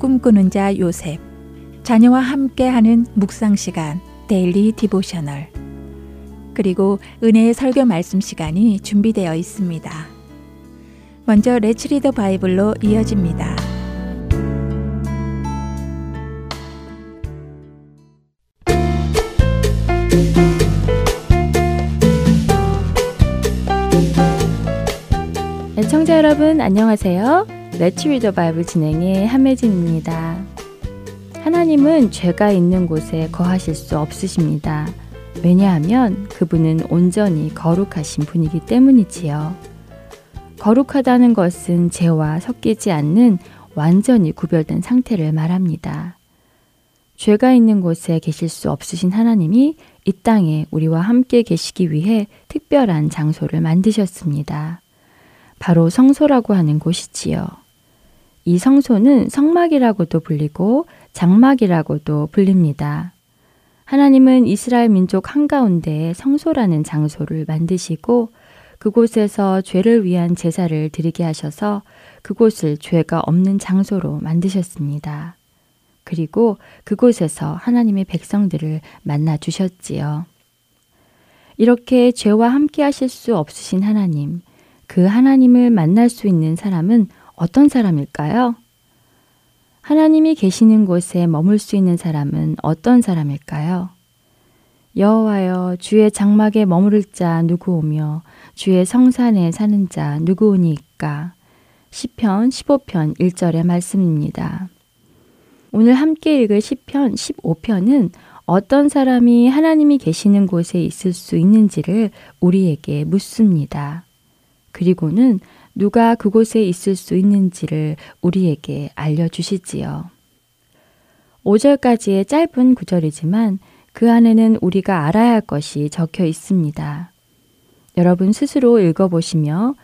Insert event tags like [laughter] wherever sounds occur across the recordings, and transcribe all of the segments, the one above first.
꿈꾸는 자 요셉, 자녀와 함께하는 묵상 시간, Daily Devotional, 그리고 은혜의 설교 말씀 시간이 준비되어 있습니다. 먼저 Let's Read the Bible로 이어집니다. 애청자 여러분 안녕하세요. 레츠 리더 바이블 진행의 한매진입니다. 하나님은 죄가 있는 곳에 거하실 수 없으십니다. 왜냐하면 그분은 온전히 거룩하신 분이기 때문이지요. 거룩하다는 것은 죄와 섞이지 않는 완전히 구별된 상태를 말합니다. 죄가 있는 곳에 계실 수 없으신 하나님이 이 땅에 우리와 함께 계시기 위해 특별한 장소를 만드셨습니다. 바로 성소라고 하는 곳이지요. 이 성소는 성막이라고도 불리고 장막이라고도 불립니다. 하나님은 이스라엘 민족 한가운데 성소라는 장소를 만드시고 그곳에서 죄를 위한 제사를 드리게 하셔서 그곳을 죄가 없는 장소로 만드셨습니다. 그리고 그곳에서 하나님의 백성들을 만나 주셨지요. 이렇게 죄와 함께 하실 수 없으신 하나님, 그 하나님을 만날 수 있는 사람은 어떤 사람일까요? 하나님이 계시는 곳에 머물 수 있는 사람은 어떤 사람일까요? 여호와여 주의 장막에 머무를 자 누구 오며 주의 성산에 사는 자 누구 오니까 시편 15편 1절의 말씀입니다. 오늘 함께 읽을 시편 15편은 어떤 사람이 하나님이 계시는 곳에 있을 수 있는지를 우리에게 묻습니다. 그리고는 누가 그곳에 있을 수 있는지를 우리에게 알려주시지요. 5절까지의 짧은 구절이지만 그 안에는 우리가 알아야 할 것이 적혀 있습니다. 여러분 스스로 읽어보시며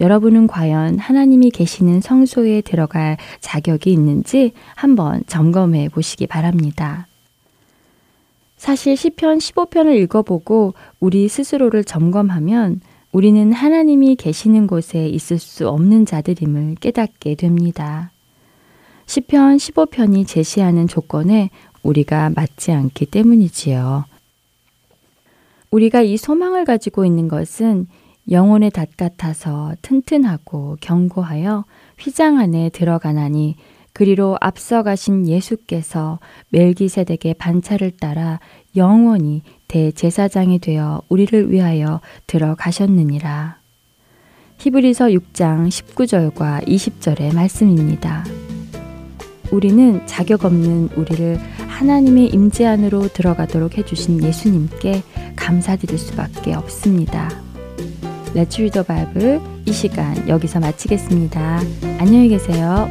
여러분은 과연 하나님이 계시는 성소에 들어갈 자격이 있는지 한번 점검해 보시기 바랍니다. 사실 시편 15편을 읽어보고 우리 스스로를 점검하면 우리는 하나님이 계시는 곳에 있을 수 없는 자들임을 깨닫게 됩니다. 시편 15편이 제시하는 조건에 우리가 맞지 않기 때문이지요. 우리가 이 소망을 가지고 있는 것은 영혼의 닷 같아서 튼튼하고 견고하여 휘장 안에 들어가나니 그리로 앞서가신 예수께서 멜기세덱의 반차를 따라 영원히 대제사장이 되어 우리를 위하여 들어가셨느니라. 히브리서 6장 19절과 20절의 말씀입니다. 우리는 자격 없는 우리를 하나님의 임재 안으로 들어가도록 해주신 예수님께 감사드릴 수밖에 없습니다. 레츠 리더 바이블 이 시간 여기서 마치겠습니다. 안녕히 계세요.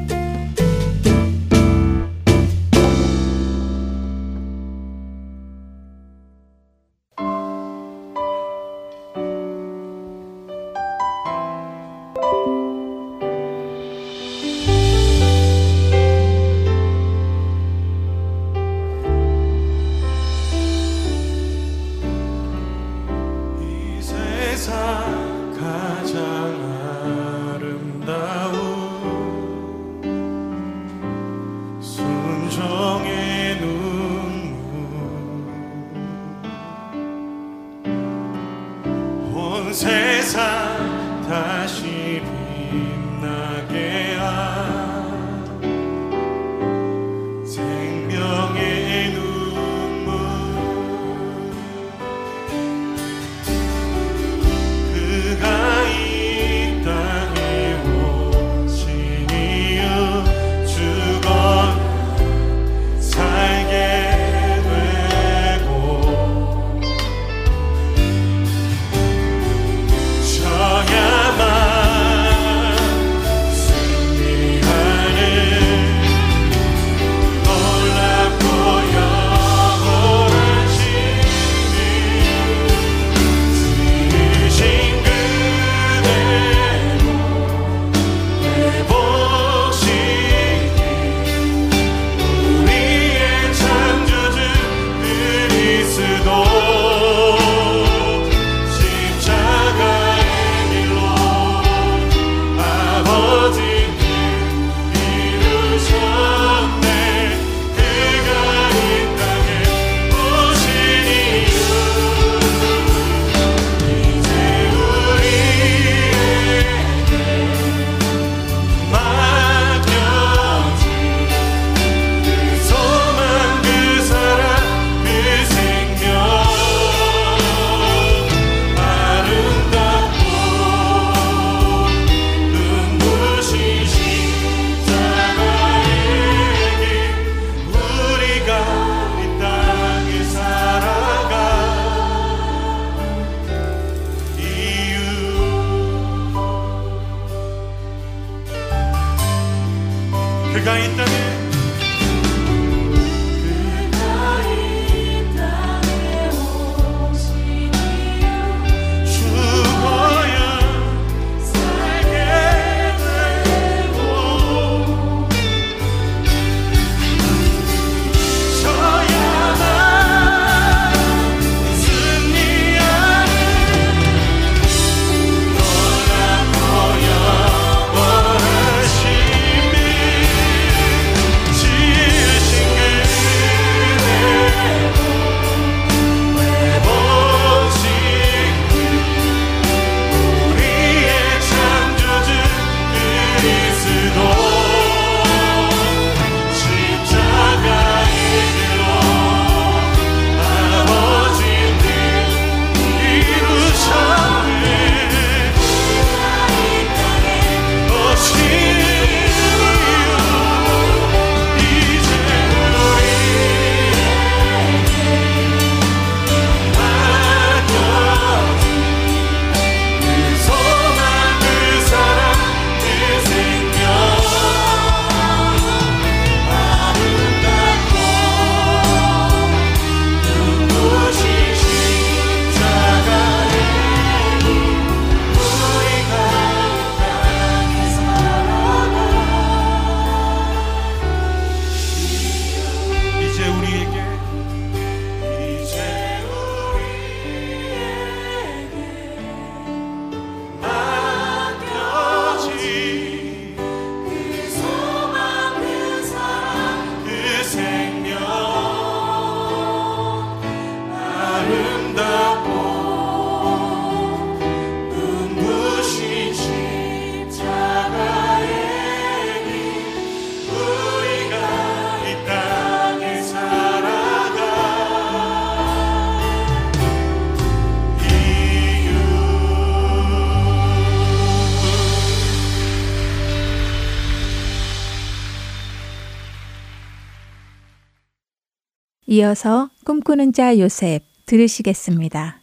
이어서 꿈꾸는 자 요셉 들으시겠습니다.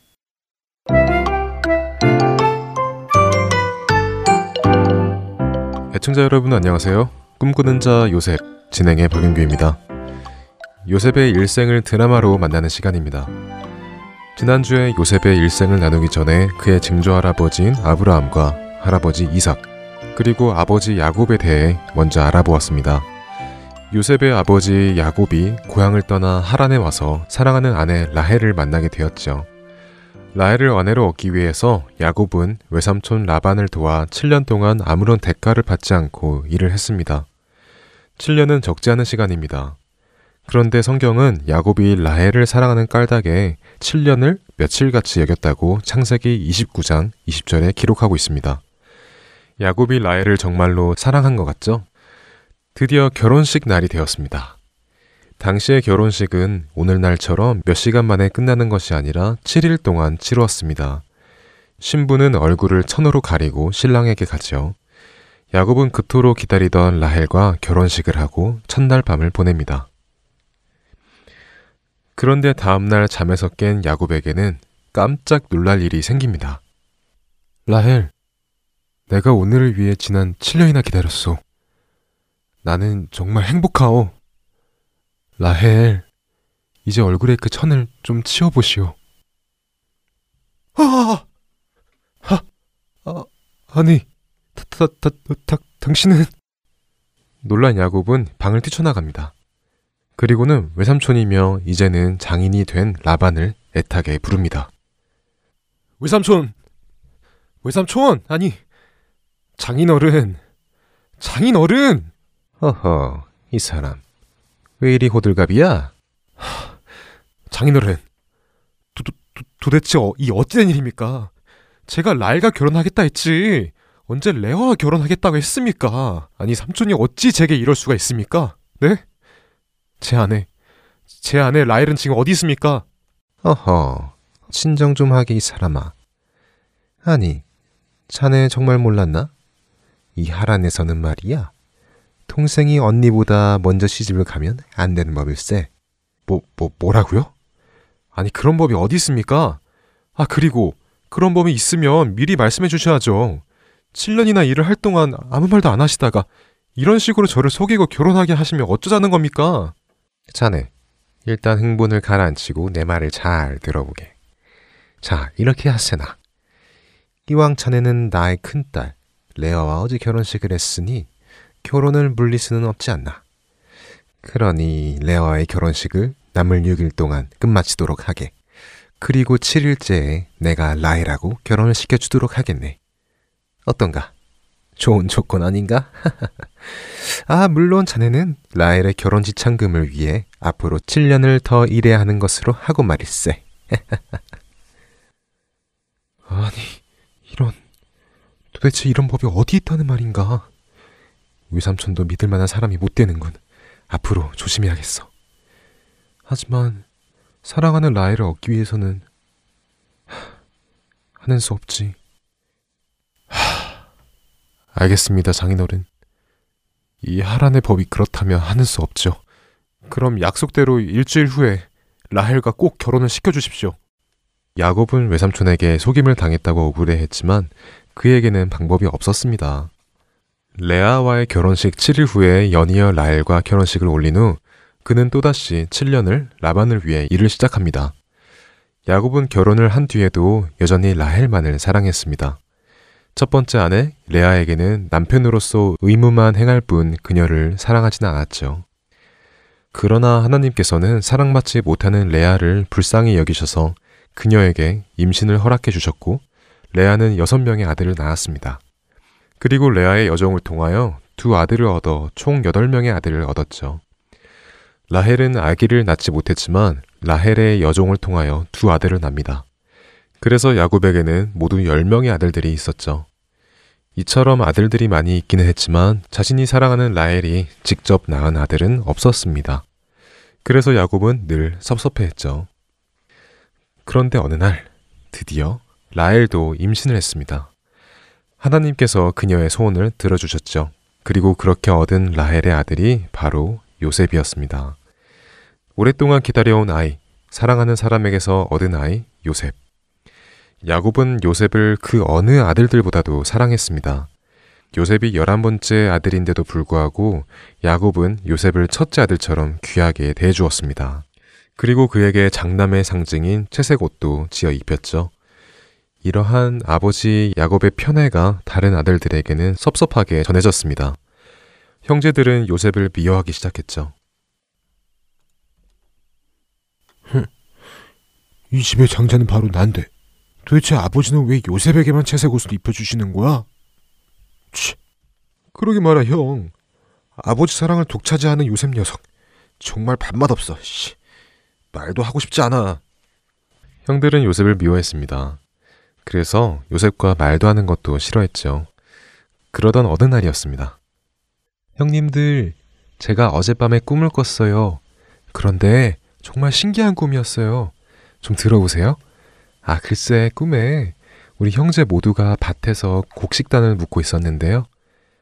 애청자 여러분 안녕하세요. 꿈꾸는 자 요셉 진행의 박윤규입니다. 요셉의 일생을 드라마로 만나는 시간입니다. 지난주에 요셉의 일생을 나누기 전에 그의 증조 할아버지인 아브라함과 할아버지 이삭 그리고 아버지 야곱에 대해 먼저 알아보았습니다. 요셉의 아버지 야곱이 고향을 떠나 하란에 와서 사랑하는 아내 라헬을 만나게 되었죠. 라헬을 아내로 얻기 위해서 야곱은 외삼촌 라반을 도와 7년 동안 아무런 대가를 받지 않고 일을 했습니다. 7년은 적지 않은 시간입니다. 그런데 성경은 야곱이 라헬을 사랑하는 깔닥에 7년을 며칠같이 여겼다고 창세기 29장 20절에 기록하고 있습니다. 야곱이 라헬을 정말로 사랑한 것 같죠? 드디어 결혼식 날이 되었습니다. 당시의 결혼식은 오늘날처럼 몇 시간 만에 끝나는 것이 아니라 7일 동안 치루었습니다. 신부는 얼굴을 천으로 가리고 신랑에게 가죠. 야곱은 그토록 기다리던 라헬과 결혼식을 하고 첫날 밤을 보냅니다. 그런데 다음날 잠에서 깬 야곱에게는 깜짝 놀랄 일이 생깁니다. 라헬, 내가 오늘을 위해 지난 7년이나 기다렸소. 나는 정말 행복하오. 라헬, 이제 얼굴에 그 천을 좀 치워보시오. 아, 하, 아, 아니, 다, 다, 다, 다, 당신은? 놀란 야곱은 방을 뛰쳐나갑니다. 그리고는 외삼촌이며 이제는 장인이 된 라반을 애타게 부릅니다. 외삼촌! 외삼촌! 아니, 장인어른! 장인어른! 허허, 이 사람. 왜 이리 호들갑이야? 장인어른, 도, 도, 도대체 어, 이 어찌된 일입니까? 제가 라일과 결혼하겠다 했지. 언제 레어와 결혼하겠다고 했습니까? 아니, 삼촌이 어찌 제게 이럴 수가 있습니까? 네? 제 아내, 제 아내 라일은 지금 어디 있습니까? 허허, 친정 좀 하게 이 사람아. 아니, 자네 정말 몰랐나? 이 하란에서는 말이야. 동생이 언니보다 먼저 시집을 가면 안 되는 법일세. 뭐, 뭐, 뭐라고요? 아니, 그런 법이 어디 있습니까? 아, 그리고 그런 법이 있으면 미리 말씀해 주셔야죠. 7년이나 일을 할 동안 아무 말도 안 하시다가 이런 식으로 저를 속이고 결혼하게 하시면 어쩌자는 겁니까? 자네, 일단 흥분을 가라앉히고 내 말을 잘 들어보게. 자, 이렇게 하세나. 이왕 자네는 나의 큰딸, 레아와 어제 결혼식을 했으니 결혼을 물릴 수는 없지 않나. 그러니 레아와의 결혼식을 남을 6일 동안 끝마치도록 하게. 그리고 7일째에 내가 라헬하고 결혼을 시켜주도록 하겠네. 어떤가? 좋은 조건 아닌가? [laughs] 아, 물론 자네는 라헬의 결혼 지참금을 위해 앞으로 7년을 더 일해야 하는 것으로 하고 말일세. [laughs] 아니, 이런, 도대체 이런 법이 어디 있다는 말인가? 위삼촌도 믿을 만한 사람이 못 되는군. 앞으로 조심해야겠어. 하지만 사랑하는 라헬을 얻기 위해서는 하는 수 없지. 하, 알겠습니다, 장인어른. 이 하란의 법이 그렇다면 하는 수 없죠. 그럼 약속대로 일주일 후에 라헬과 꼭 결혼을 시켜주십시오. 야곱은 외삼촌에게 속임을 당했다고 억울해했지만 그에게는 방법이 없었습니다. 레아와의 결혼식 7일 후에 연이어 라헬과 결혼식을 올린 후 그는 또다시 7년을 라반을 위해 일을 시작합니다. 야곱은 결혼을 한 뒤에도 여전히 라헬만을 사랑했습니다. 첫 번째 아내 레아에게는 남편으로서 의무만 행할 뿐 그녀를 사랑하지는 않았죠. 그러나 하나님께서는 사랑받지 못하는 레아를 불쌍히 여기셔서 그녀에게 임신을 허락해 주셨고 레아는 여섯 명의 아들을 낳았습니다. 그리고 레아의 여정을 통하여 두 아들을 얻어 총 여덟 명의 아들을 얻었죠. 라헬은 아기를 낳지 못했지만 라헬의 여종을 통하여 두 아들을 낳습니다. 그래서 야곱에게는 모두 열명의 아들들이 있었죠. 이처럼 아들들이 많이 있기는 했지만 자신이 사랑하는 라헬이 직접 낳은 아들은 없었습니다. 그래서 야곱은 늘 섭섭해했죠. 그런데 어느 날 드디어 라헬도 임신을 했습니다. 하나님께서 그녀의 소원을 들어주셨죠. 그리고 그렇게 얻은 라헬의 아들이 바로 요셉이었습니다. 오랫동안 기다려온 아이, 사랑하는 사람에게서 얻은 아이, 요셉. 야곱은 요셉을 그 어느 아들들보다도 사랑했습니다. 요셉이 열한 번째 아들인데도 불구하고 야곱은 요셉을 첫째 아들처럼 귀하게 대해주었습니다. 그리고 그에게 장남의 상징인 채색 옷도 지어 입혔죠. 이러한 아버지 야곱의 편애가 다른 아들들에게는 섭섭하게 전해졌습니다. 형제들은 요셉을 미워하기 시작했죠. 이 집의 장자는 바로 난데 도대체 아버지는 왜 요셉에게만 채색 옷을 입혀주시는 거야? 치, 그러게 말아 형. 아버지 사랑을 독차지하는 요셉 녀석. 정말 밥맛 없어. 씨. 말도 하고 싶지 않아. 형들은 요셉을 미워했습니다. 그래서 요셉과 말도 하는 것도 싫어했죠. 그러던 어느 날이었습니다. 형님들, 제가 어젯밤에 꿈을 꿨어요. 그런데 정말 신기한 꿈이었어요. 좀 들어보세요. 아, 글쎄, 꿈에 우리 형제 모두가 밭에서 곡식단을 묶고 있었는데요.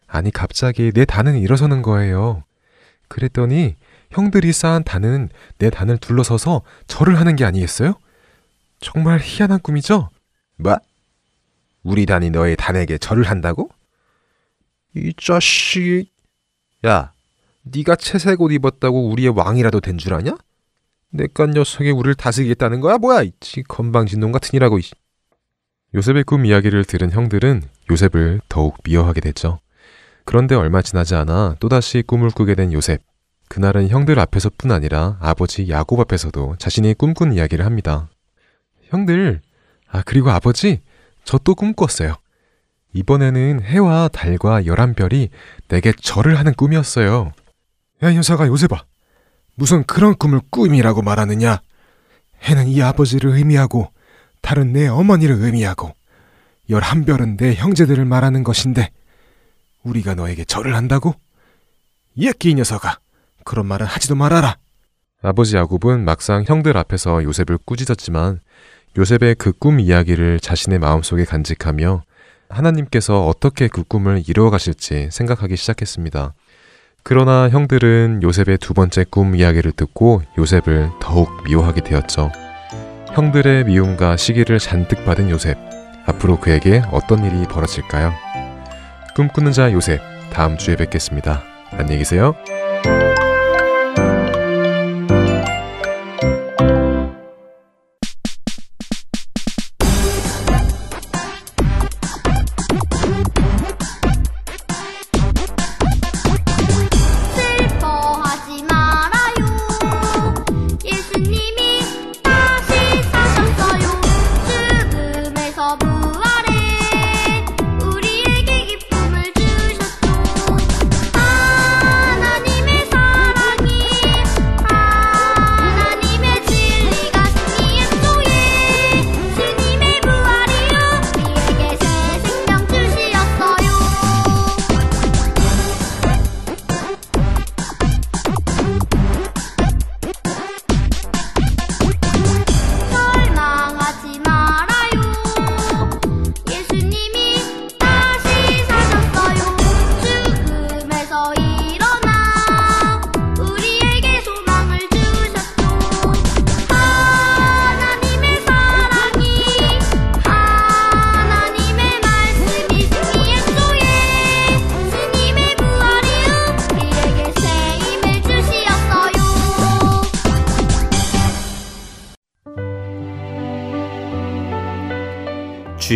아니, 갑자기 내 단은 일어서는 거예요. 그랬더니 형들이 쌓은 단은 내 단을 둘러서서 절을 하는 게 아니겠어요? 정말 희한한 꿈이죠? 뭐? 우리 단이 너의 단에게 절을 한다고? 이 자식. 야, 네가 채색 옷 입었다고 우리의 왕이라도 된 줄 아냐? 내깟 녀석이 우리를 다스리겠다는 거야? 뭐야? 이 건방진놈 같은 이라고. 요셉의 꿈 이야기를 들은 형들은 요셉을 더욱 미워하게 됐죠. 그런데 얼마 지나지 않아 또다시 꿈을 꾸게 된 요셉. 그날은 형들 앞에서뿐 아니라 아버지 야곱 앞에서도 자신이 꿈꾼 이야기를 합니다. 형들, 아, 그리고 아버지, 저 또 꿈꿨어요. 이번에는 해와 달과 열한 별이 내게 절을 하는 꿈이었어요. 야, 이 녀석아, 요셉아. 무슨 그런 꿈을 꿈이라고 말하느냐? 해는 이 아버지를 의미하고, 달은 내 어머니를 의미하고, 열한 별은 내 형제들을 말하는 것인데, 우리가 너에게 절을 한다고? 예끼 이 녀석아. 그런 말은 하지도 말아라. 아버지 야곱은 막상 형들 앞에서 요셉을 꾸짖었지만 요셉의 그 꿈 이야기를 자신의 마음속에 간직하며 하나님께서 어떻게 그 꿈을 이루어 가실지 생각하기 시작했습니다. 그러나 형들은 요셉의 두 번째 꿈 이야기를 듣고 요셉을 더욱 미워하게 되었죠. 형들의 미움과 시기를 잔뜩 받은 요셉. 앞으로 그에게 어떤 일이 벌어질까요? 꿈꾸는 자 요셉. 다음 주에 뵙겠습니다. 안녕히 계세요.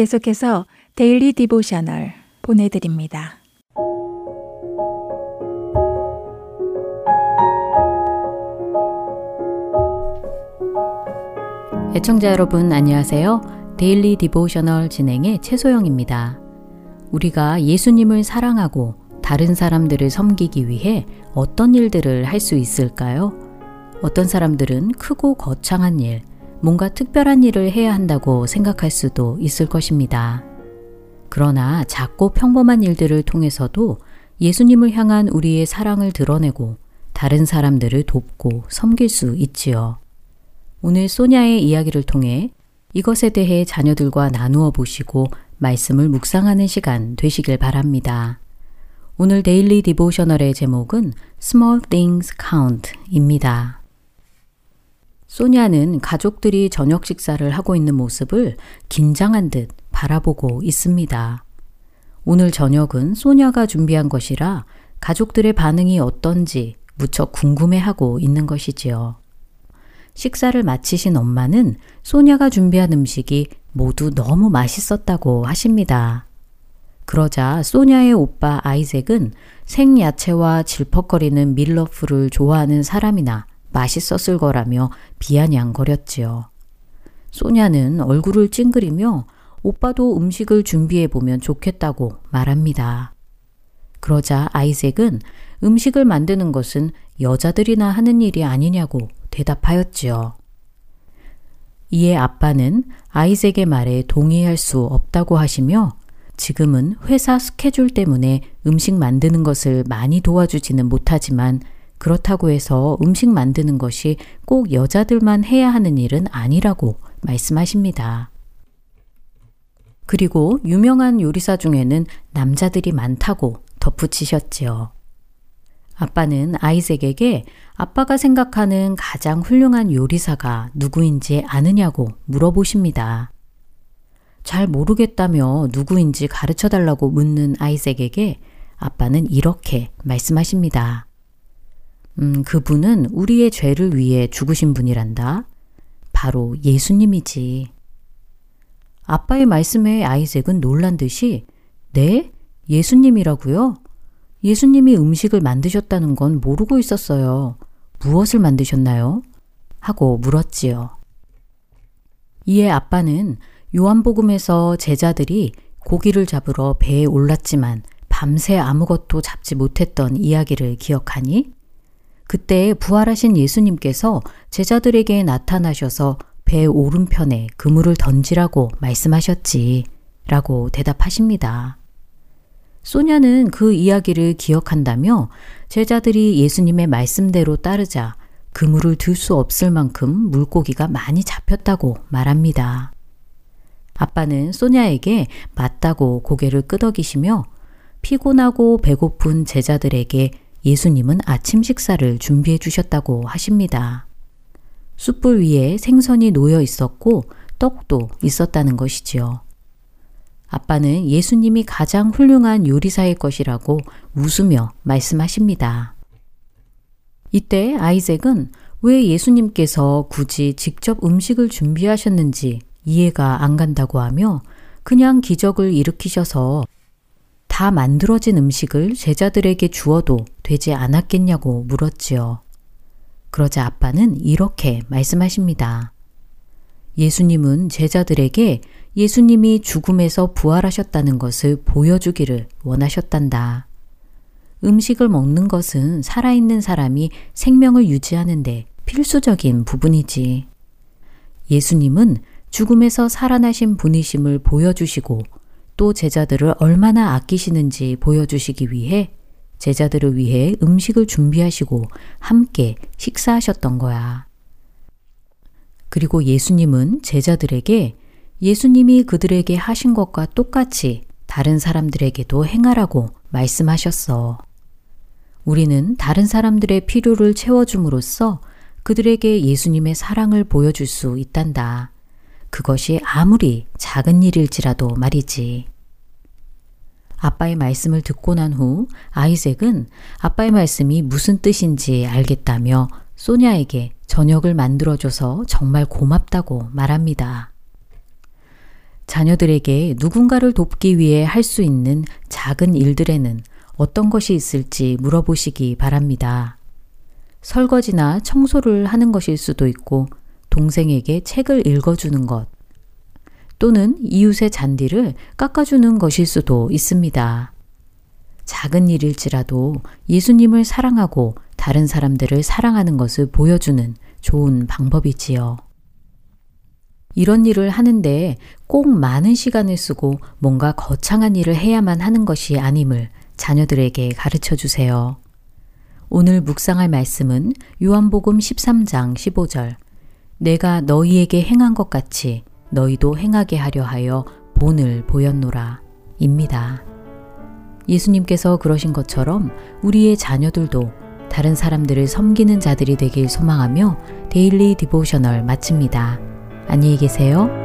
계속해서 Daily Devotional 보내드립니다. 애청자 여러분 안녕하세요. Daily Devotional 진행의 최소영입니다. 우리가 예수님을 사랑하고 다른 사람들을 섬기기 위해 어떤 일들을 할 수 있을까요? 어떤 사람들은 크고 거창한 일, 뭔가 특별한 일을 해야 한다고 생각할 수도 있을 것입니다. 그러나 작고 평범한 일들을 통해서도 예수님을 향한 우리의 사랑을 드러내고 다른 사람들을 돕고 섬길 수 있지요. 오늘 소냐의 이야기를 통해 이것에 대해 자녀들과 나누어 보시고 말씀을 묵상하는 시간 되시길 바랍니다. 오늘 데일리 디보셔널의 제목은 Small Things Count입니다. 소냐는 가족들이 저녁 식사를 하고 있는 모습을 긴장한 듯 바라보고 있습니다. 오늘 저녁은 소냐가 준비한 것이라 가족들의 반응이 어떤지 무척 궁금해하고 있는 것이지요. 식사를 마치신 엄마는 소냐가 준비한 음식이 모두 너무 맛있었다고 하십니다. 그러자 소냐의 오빠 아이색은 생야채와 질퍽거리는 밀러프를 좋아하는 사람이나 맛있었을 거라며 비아냥거렸지요. 소냐는 얼굴을 찡그리며 오빠도 음식을 준비해 보면 좋겠다고 말합니다. 그러자 아이색은 음식을 만드는 것은 여자들이나 하는 일이 아니냐고 대답하였지요. 이에 아빠는 아이색의 말에 동의할 수 없다고 하시며 지금은 회사 스케줄 때문에 음식 만드는 것을 많이 도와주지는 못하지만 그렇다고 해서 음식 만드는 것이 꼭 여자들만 해야 하는 일은 아니라고 말씀하십니다. 그리고 유명한 요리사 중에는 남자들이 많다고 덧붙이셨지요. 아빠는 아이색에게 아빠가 생각하는 가장 훌륭한 요리사가 누구인지 아느냐고 물어보십니다. 잘 모르겠다며 누구인지 가르쳐 달라고 묻는 아이색에게 아빠는 이렇게 말씀하십니다. 음, 그분은 우리의 죄를 위해 죽으신 분이란다. 바로 예수님이지. 아빠의 말씀에 아이색은 놀란 듯이, 네? 예수님이라고요? 예수님이 음식을 만드셨다는 건 모르고 있었어요. 무엇을 만드셨나요? 하고 물었지요. 이에 아빠는 요한복음에서 제자들이 고기를 잡으러 배에 올랐지만 밤새 아무것도 잡지 못했던 이야기를 기억하니? 그때 부활하신 예수님께서 제자들에게 나타나셔서 배 오른편에 그물을 던지라고 말씀하셨지. 라고 대답하십니다. 소냐는 그 이야기를 기억한다며 제자들이 예수님의 말씀대로 따르자 그물을 들 수 없을 만큼 물고기가 많이 잡혔다고 말합니다. 아빠는 소냐에게 맞다고 고개를 끄덕이시며 피곤하고 배고픈 제자들에게 예수님은 아침 식사를 준비해 주셨다고 하십니다. 숯불 위에 생선이 놓여 있었고 떡도 있었다는 것이지요. 아빠는 예수님이 가장 훌륭한 요리사일 것이라고 웃으며 말씀하십니다. 이때 아이zek은 왜 예수님께서 굳이 직접 음식을 준비하셨는지 이해가 안 간다고 하며 그냥 기적을 일으키셔서 다 만들어진 음식을 제자들에게 주어도 되지 않았겠냐고 물었지요. 그러자 아빠는 이렇게 말씀하십니다. 예수님은 제자들에게 예수님이 죽음에서 부활하셨다는 것을 보여주기를 원하셨단다. 음식을 먹는 것은 살아있는 사람이 생명을 유지하는데 필수적인 부분이지. 예수님은 죽음에서 살아나신 분이심을 보여주시고 또 제자들을 얼마나 아끼시는지 보여주시기 위해 제자들을 위해 음식을 준비하시고 함께 식사하셨던 거야. 그리고 예수님은 제자들에게 예수님이 그들에게 하신 것과 똑같이 다른 사람들에게도 행하라고 말씀하셨어. 우리는 다른 사람들의 필요를 채워줌으로써 그들에게 예수님의 사랑을 보여줄 수 있단다. 그것이 아무리 작은 일일지라도 말이지. 아빠의 말씀을 듣고 난 후 아이색은 아빠의 말씀이 무슨 뜻인지 알겠다며 소냐에게 저녁을 만들어줘서 정말 고맙다고 말합니다. 자녀들에게 누군가를 돕기 위해 할 수 있는 작은 일들에는 어떤 것이 있을지 물어보시기 바랍니다. 설거지나 청소를 하는 것일 수도 있고 동생에게 책을 읽어주는 것, 또는 이웃의 잔디를 깎아주는 것일 수도 있습니다. 작은 일일지라도 예수님을 사랑하고 다른 사람들을 사랑하는 것을 보여주는 좋은 방법이지요. 이런 일을 하는데 꼭 많은 시간을 쓰고 뭔가 거창한 일을 해야만 하는 것이 아님을 자녀들에게 가르쳐 주세요. 오늘 묵상할 말씀은 요한복음 13장 15절. 내가 너희에게 행한 것 같이 너희도 행하게 하려 하여 본을 보였노라. 입니다. 예수님께서 그러신 것처럼 우리의 자녀들도 다른 사람들을 섬기는 자들이 되길 소망하며 Daily Devotional 마칩니다. 안녕히 계세요.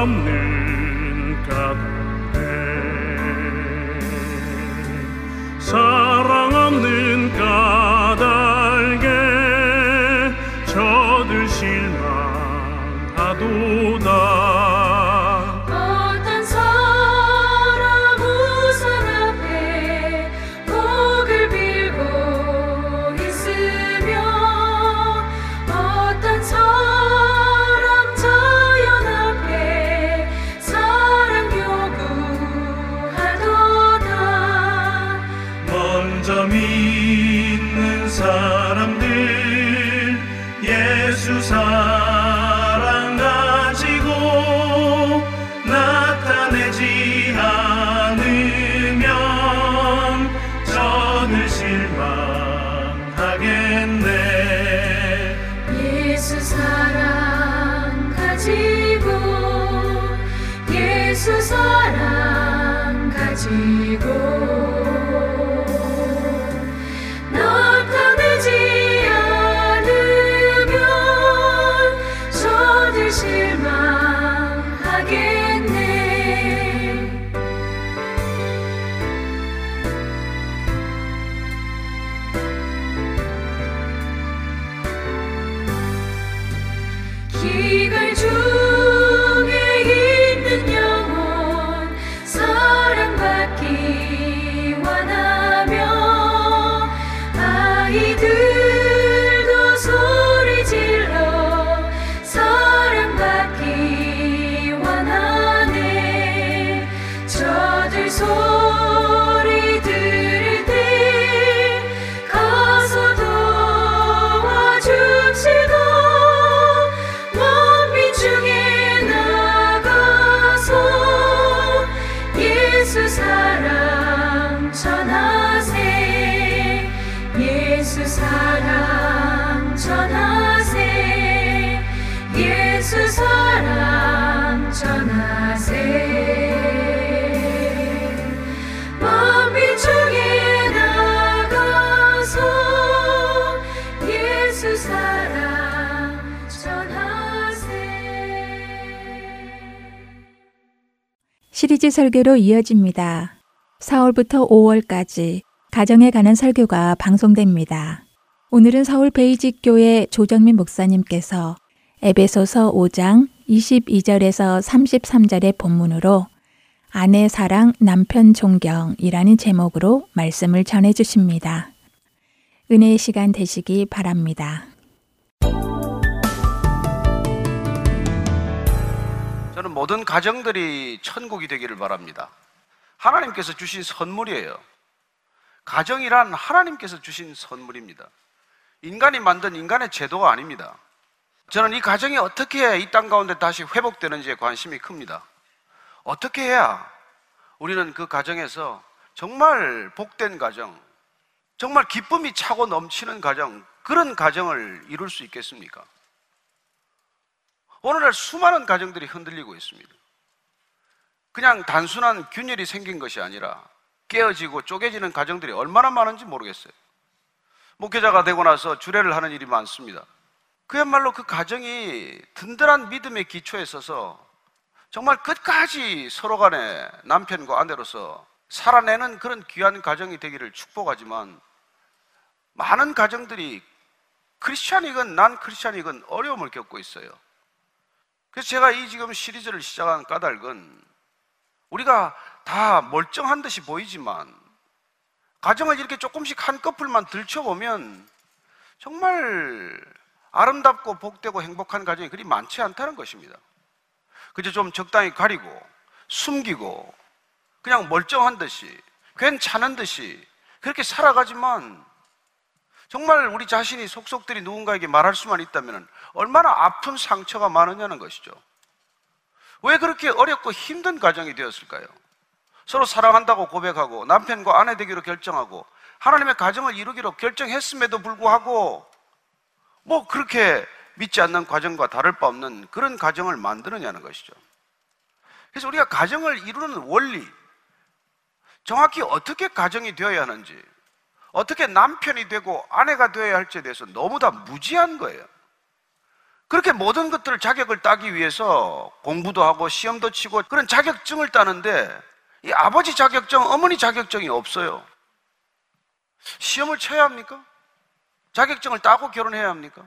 사랑 시리즈 설교로 이어집니다. 4월부터 5월까지 가정에 관한 설교가 방송됩니다. 오늘은 서울 베이직 교회 조정민 목사님께서 에베소서 5장 22절에서 33절의 본문으로 아내 사랑 남편 존경이라는 제목으로 말씀을 전해 주십니다. 은혜의 시간 되시기 바랍니다. 저는 모든 가정들이 천국이 되기를 바랍니다. 하나님께서 주신 선물이에요. 가정이란 하나님께서 주신 선물입니다. 인간이 만든 인간의 제도가 아닙니다. 저는 이 가정이 어떻게 이 땅 가운데 다시 회복되는지에 관심이 큽니다. 어떻게 해야 우리는 그 가정에서 정말 복된 가정, 정말 기쁨이 차고 넘치는 가정, 그런 가정을 이룰 수 있겠습니까? 오늘날 수많은 가정들이 흔들리고 있습니다. 그냥 단순한 균열이 생긴 것이 아니라 깨어지고 쪼개지는 가정들이 얼마나 많은지 모르겠어요. 목회자가 되고 나서 주례를 하는 일이 많습니다. 그야말로 그 가정이 든든한 믿음의 기초에 서서 정말 끝까지 서로 간에 남편과 아내로서 살아내는 그런 귀한 가정이 되기를 축복하지만 많은 가정들이 크리스찬이건 난 크리스찬이건 어려움을 겪고 있어요. 그래서 제가 이 지금 시리즈를 시작한 까닭은 우리가 다 멀쩡한 듯이 보이지만 가정을 이렇게 조금씩 한꺼풀만 들춰보면 정말 아름답고 복되고 행복한 가정이 그리 많지 않다는 것입니다. 그저 좀 적당히 가리고 숨기고 그냥 멀쩡한 듯이 괜찮은 듯이 그렇게 살아가지만 정말 우리 자신이 속속들이 누군가에게 말할 수만 있다면 얼마나 아픈 상처가 많으냐는 것이죠. 왜 그렇게 어렵고 힘든 가정이 되었을까요? 서로 사랑한다고 고백하고 남편과 아내 되기로 결정하고 하나님의 가정을 이루기로 결정했음에도 불구하고 뭐 그렇게 믿지 않는 과정과 다를 바 없는 그런 가정을 만드느냐는 것이죠. 그래서 우리가 가정을 이루는 원리, 정확히 어떻게 가정이 되어야 하는지, 어떻게 남편이 되고 아내가 되어야 할지에 대해서 너무 다 무지한 거예요. 그렇게 모든 것들을 자격을 따기 위해서 공부도 하고 시험도 치고 그런 자격증을 따는데 이 아버지 자격증, 어머니 자격증이 없어요. 시험을 쳐야 합니까? 자격증을 따고 결혼해야 합니까?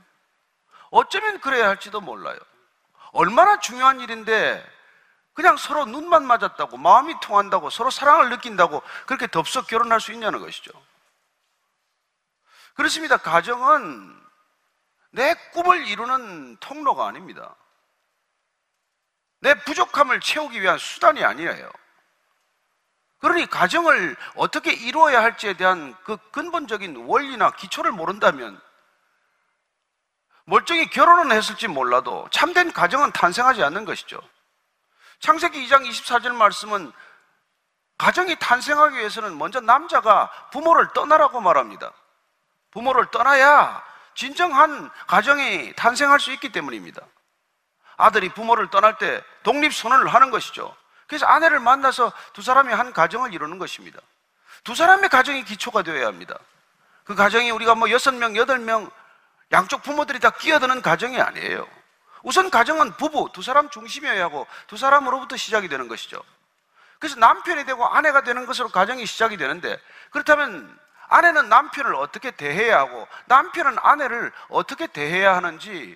어쩌면 그래야 할지도 몰라요. 얼마나 중요한 일인데 그냥 서로 눈만 맞았다고 마음이 통한다고 서로 사랑을 느낀다고 그렇게 덥석 결혼할 수 있냐는 것이죠. 그렇습니다. 가정은 내 꿈을 이루는 통로가 아닙니다. 내 부족함을 채우기 위한 수단이 아니에요. 그러니 가정을 어떻게 이루어야 할지에 대한 그 근본적인 원리나 기초를 모른다면 멀쩡히 결혼은 했을지 몰라도 참된 가정은 탄생하지 않는 것이죠. 창세기 2장 24절 말씀은 가정이 탄생하기 위해서는 먼저 남자가 부모를 떠나라고 말합니다. 부모를 떠나야 진정한 가정이 탄생할 수 있기 때문입니다. 아들이 부모를 떠날 때 독립선언을 하는 것이죠. 그래서 아내를 만나서 두 사람이 한 가정을 이루는 것입니다. 두 사람의 가정이 기초가 되어야 합니다. 그 가정이 우리가 뭐 여섯 명, 여덟 명, 양쪽 부모들이 다 끼어드는 가정이 아니에요. 우선 가정은 부부, 두 사람 중심이어야 하고 두 사람으로부터 시작이 되는 것이죠. 그래서 남편이 되고 아내가 되는 것으로 가정이 시작이 되는데 그렇다면 아내는 남편을 어떻게 대해야 하고 남편은 아내를 어떻게 대해야 하는지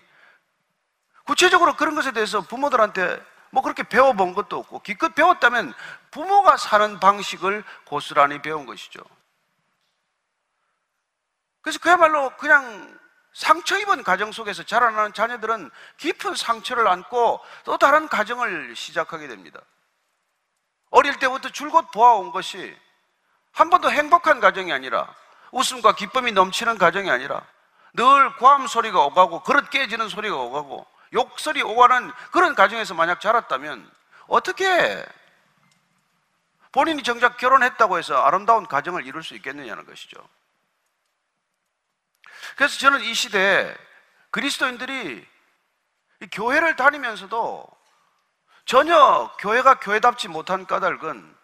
구체적으로 그런 것에 대해서 부모들한테 뭐 그렇게 배워본 것도 없고 기껏 배웠다면 부모가 사는 방식을 고스란히 배운 것이죠. 그래서 그야말로 그냥 상처 입은 가정 속에서 자라나는 자녀들은 깊은 상처를 안고 또 다른 가정을 시작하게 됩니다. 어릴 때부터 줄곧 보아온 것이 한 번도 행복한 가정이 아니라 웃음과 기쁨이 넘치는 가정이 아니라 늘 고함 소리가 오가고 그릇 깨지는 소리가 오가고 욕설이 오가는 그런 가정에서 만약 자랐다면 어떻게 본인이 정작 결혼했다고 해서 아름다운 가정을 이룰 수 있겠느냐는 것이죠. 그래서 저는 이 시대에 그리스도인들이 교회를 다니면서도 전혀 교회가 교회답지 못한 까닭은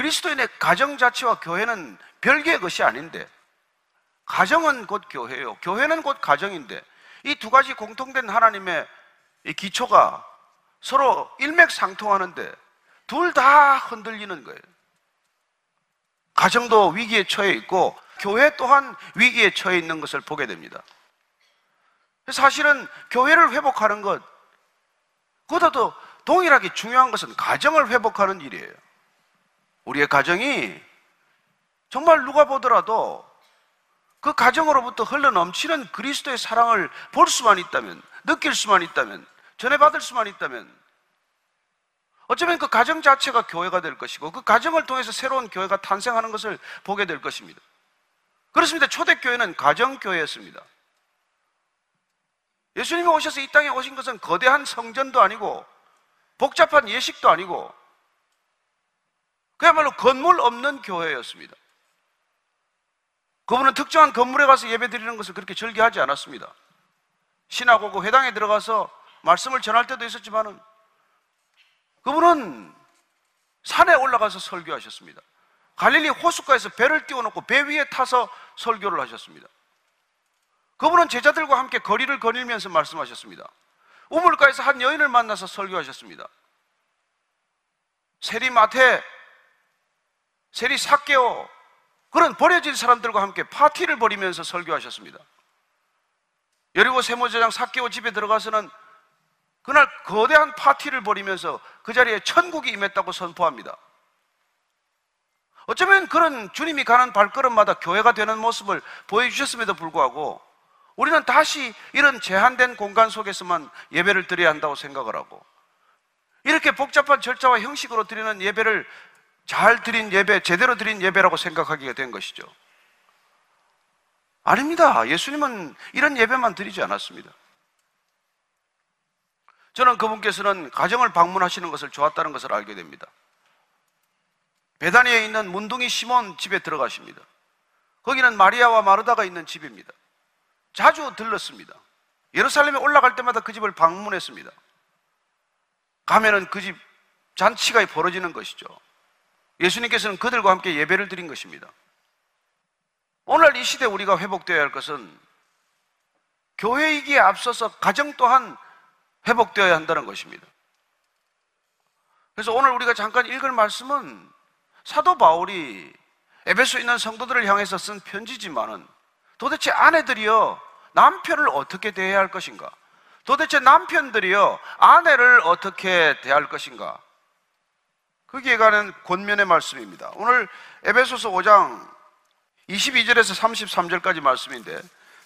그리스도인의 가정 자체와 교회는 별개의 것이 아닌데 가정은 곧 교회요. 교회는 곧 가정인데 이 두 가지 공통된 하나님의 기초가 서로 일맥상통하는데 둘 다 흔들리는 거예요. 가정도 위기에 처해 있고 교회 또한 위기에 처해 있는 것을 보게 됩니다. 사실은 교회를 회복하는 것, 그보다도 동일하게 중요한 것은 가정을 회복하는 일이에요. 우리의 가정이 정말 누가 보더라도 그 가정으로부터 흘러 넘치는 그리스도의 사랑을 볼 수만 있다면, 느낄 수만 있다면, 전해받을 수만 있다면, 어쩌면 그 가정 자체가 교회가 될 것이고, 그 가정을 통해서 새로운 교회가 탄생하는 것을 보게 될 것입니다. 그렇습니다. 초대교회는 가정교회였습니다. 예수님이 오셔서 이 땅에 오신 것은 거대한 성전도 아니고, 복잡한 예식도 아니고, 그야말로 건물 없는 교회였습니다. 그분은 특정한 건물에 가서 예배 드리는 것을 그렇게 절개하지 않았습니다. 신하고 회당에 들어가서 말씀을 전할 때도 있었지만은 그분은 산에 올라가서 설교하셨습니다. 갈릴리 호숫가에서 배를 띄워놓고 배 위에 타서 설교를 하셨습니다. 그분은 제자들과 함께 거리를 거닐면서 말씀하셨습니다. 우물가에서 한 여인을 만나서 설교하셨습니다. 세리마테 세리 사개오 그런 버려진 사람들과 함께 파티를 벌이면서 설교하셨습니다. 여리고 세모제장 사개오 집에 들어가서는 그날 거대한 파티를 벌이면서 그 자리에 천국이 임했다고 선포합니다. 어쩌면 그런 주님이 가는 발걸음마다 교회가 되는 모습을 보여주셨음에도 불구하고 우리는 다시 이런 제한된 공간 속에서만 예배를 드려야 한다고 생각을 하고 이렇게 복잡한 절차와 형식으로 드리는 예배를 잘 드린 예배, 제대로 드린 예배라고 생각하기가 된 것이죠. 아닙니다. 예수님은 이런 예배만 드리지 않았습니다. 저는 그분께서는 가정을 방문하시는 것을 좋았다는 것을 알게 됩니다. 베다니에 있는 문둥이 시몬 집에 들어가십니다. 거기는 마리아와 마르다가 있는 집입니다. 자주 들렀습니다. 예루살렘에 올라갈 때마다 그 집을 방문했습니다. 가면은 그 집 잔치가 벌어지는 것이죠. 예수님께서는 그들과 함께 예배를 드린 것입니다. 오늘 이 시대 우리가 회복되어야 할 것은 교회이기에 앞서서 가정 또한 회복되어야 한다는 것입니다. 그래서 오늘 우리가 잠깐 읽을 말씀은 사도 바울이 에베소에 있는 성도들을 향해서 쓴 편지지만은 도대체 아내들이요 남편을 어떻게 대해야 할 것인가? 도대체 남편들이요 아내를 어떻게 대할 것인가? 거기에 관한 권면의 말씀입니다. 오늘 에베소서 5장 22절에서 33절까지 말씀인데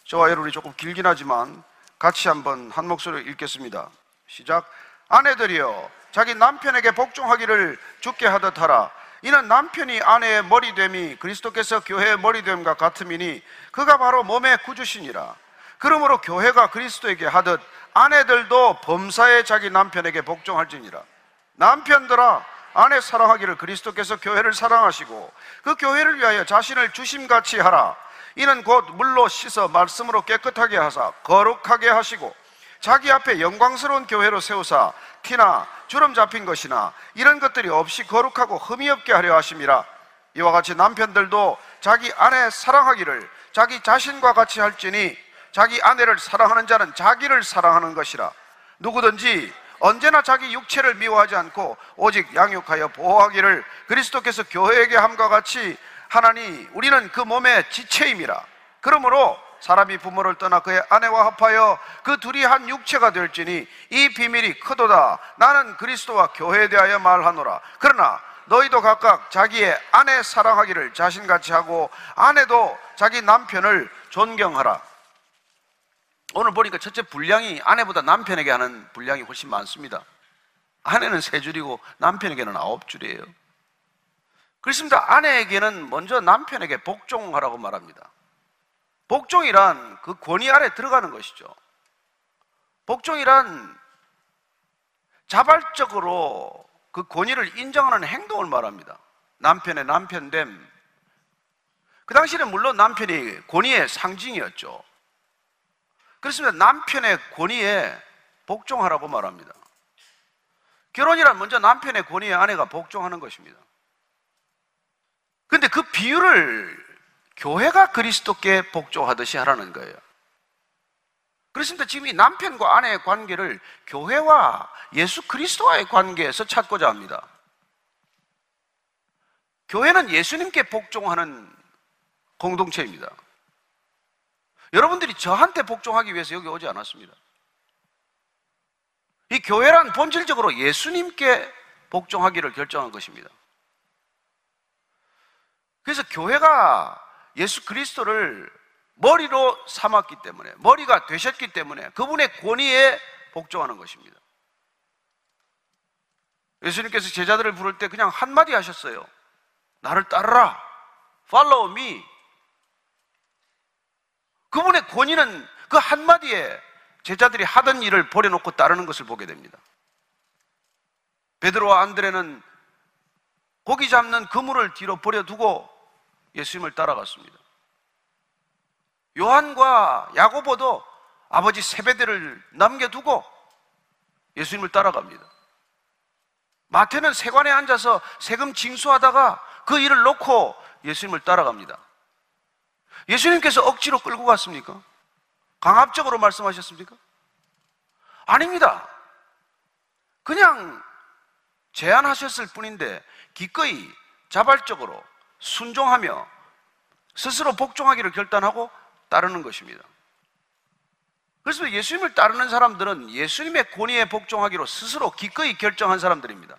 저와 여러분이 조금 길긴 하지만 같이 한번 한 목소리로 읽겠습니다. 시작. 아내들이여 자기 남편에게 복종하기를 죽게 하듯 하라. 이는 남편이 아내의 머리됨이 그리스도께서 교회의 머리됨과 같음이니 그가 바로 몸의 구주시니라. 그러므로 교회가 그리스도에게 하듯 아내들도 범사에 자기 남편에게 복종할지니라. 남편들아 아내 사랑하기를 그리스도께서 교회를 사랑하시고 그 교회를 위하여 자신을 주심같이 하라. 이는 곧 물로 씻어 말씀으로 깨끗하게 하사 거룩하게 하시고 자기 앞에 영광스러운 교회로 세우사 티나 주름 잡힌 것이나 이런 것들이 없이 거룩하고 흠이 없게 하려 하심이라 이와 같이 남편들도 자기 아내 사랑하기를 자기 자신과 같이 할지니 자기 아내를 사랑하는 자는 자기를 사랑하는 것이라 누구든지 언제나 자기 육체를 미워하지 않고 오직 양육하여 보호하기를 그리스도께서 교회에게 함과 같이 하나니 우리는 그 몸의 지체임이라. 그러므로 사람이 부모를 떠나 그의 아내와 합하여 그 둘이 한 육체가 될지니 이 비밀이 크도다. 나는 그리스도와 교회에 대하여 말하노라. 그러나 너희도 각각 자기의 아내 사랑하기를 자신같이 하고 아내도 자기 남편을 존경하라 오늘 보니까 첫째 분량이 아내보다 남편에게 하는 분량이 훨씬 많습니다 아내는 세 줄이고 남편에게는 아홉 줄이에요 그렇습니다. 아내에게는 먼저 남편에게 복종하라고 말합니다. 복종이란 그 권위 아래 들어가는 것이죠. 복종이란 자발적으로 그 권위를 인정하는 행동을 말합니다. 남편의 남편됨. 그 당시에는 물론 남편이 권위의 상징이었죠. 그렇습니다. 남편의 권위에 복종하라고 말합니다. 결혼이란 먼저 남편의 권위에 아내가 복종하는 것입니다. 근데 그 비유를 교회가 그리스도께 복종하듯이 하라는 거예요. 그렇습니다. 지금 이 남편과 아내의 관계를 교회와 예수 그리스도와의 관계에서 찾고자 합니다. 교회는 예수님께 복종하는 공동체입니다. 여러분들이 저한테 복종하기 위해서 여기 오지 않았습니다. 이 교회란 본질적으로 예수님께 복종하기를 결정한 것입니다. 그래서 교회가 예수 그리스도를 머리로 삼았기 때문에, 머리가 되셨기 때문에 그분의 권위에 복종하는 것입니다. 예수님께서 제자들을 부를 때 그냥 한마디 하셨어요. 나를 따르라. Follow me. 그분의 권위는 그 한마디에 제자들이 하던 일을 버려놓고 따르는 것을 보게 됩니다. 베드로와 안드레는 고기 잡는 그물을 뒤로 버려두고 예수님을 따라갔습니다. 요한과 야고보도 아버지 세배대를 남겨두고 예수님을 따라갑니다. 마태는 세관에 앉아서 세금 징수하다가 그 일을 놓고 예수님을 따라갑니다. 예수님께서 억지로 끌고 갔습니까? 강압적으로 말씀하셨습니까? 아닙니다. 그냥 제안하셨을 뿐인데 기꺼이 자발적으로 순종하며 스스로 복종하기를 결단하고 따르는 것입니다. 그래서 예수님을 따르는 사람들은 예수님의 권위에 복종하기로 스스로 기꺼이 결정한 사람들입니다.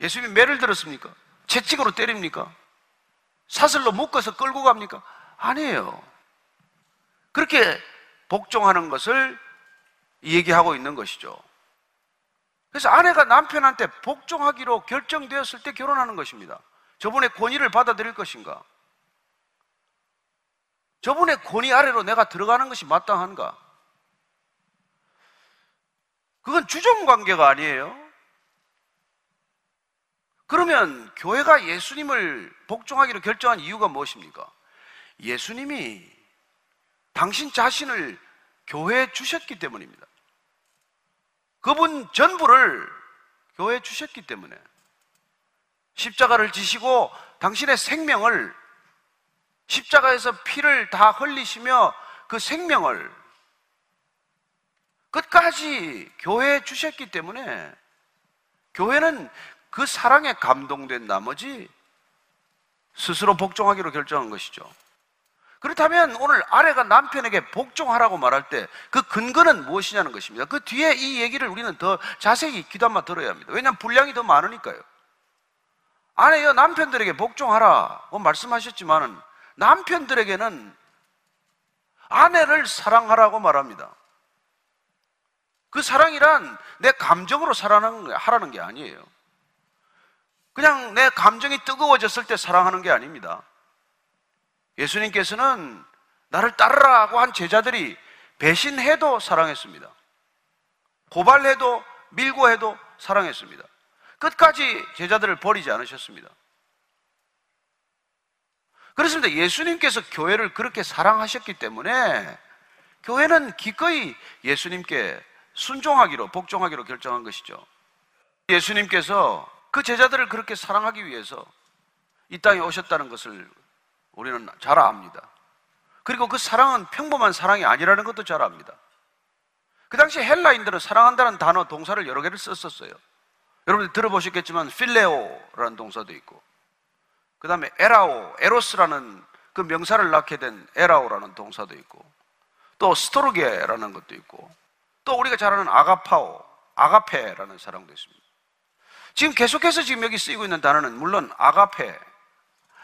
예수님이 매를 들었습니까? 채찍으로 때립니까? 사슬로 묶어서 끌고 갑니까? 아니에요. 그렇게 복종하는 것을 얘기하고 있는 것이죠. 그래서 아내가 남편한테 복종하기로 결정되었을 때 결혼하는 것입니다. 저분의 권위를 받아들일 것인가? 저분의 권위 아래로 내가 들어가는 것이 마땅한가? 그건 주종 관계가 아니에요. 그러면 교회가 예수님을 복종하기로 결정한 이유가 무엇입니까? 예수님이 당신 자신을 교회에 주셨기 때문입니다. 그분 전부를 교회에 주셨기 때문에 십자가를 지시고 당신의 생명을 십자가에서 피를 다 흘리시며 그 생명을 끝까지 교회에 주셨기 때문에 교회는 그 사랑에 감동된 나머지 스스로 복종하기로 결정한 것이죠. 그렇다면 오늘 아내가 남편에게 복종하라고 말할 때 그 근거는 무엇이냐는 것입니다. 그 뒤에 이 얘기를 우리는 더 자세히 귀담아 들어야 합니다. 왜냐하면 분량이 더 많으니까요. 아내여 남편들에게 복종하라고 말씀하셨지만은 남편들에게는 아내를 사랑하라고 말합니다. 그 사랑이란 내 감정으로 사랑하라는 게 아니에요. 그냥 내 감정이 뜨거워졌을 때 사랑하는 게 아닙니다. 예수님께서는 나를 따르라고 한 제자들이 배신해도 사랑했습니다. 고발해도 밀고 해도 사랑했습니다. 끝까지 제자들을 버리지 않으셨습니다. 그렇습니다. 예수님께서 교회를 그렇게 사랑하셨기 때문에 교회는 기꺼이 예수님께 순종하기로, 복종하기로 결정한 것이죠. 예수님께서 그 제자들을 그렇게 사랑하기 위해서 이 땅에 오셨다는 것을 우리는 잘 압니다. 그리고 그 사랑은 평범한 사랑이 아니라는 것도 잘 압니다. 그 당시 헬라인들은 사랑한다는 단어, 동사를 여러 개를 썼었어요. 여러분들 들어보셨겠지만 필레오라는 동사도 있고 그 다음에 에라오, 에로스라는 그 명사를 낳게 된 에라오라는 동사도 있고 또 스토르게라는 것도 있고 또 우리가 잘 아는 아가파오, 아가페라는 사랑도 있습니다. 지금 계속해서 지금 여기 쓰이고 있는 단어는 물론 아가페,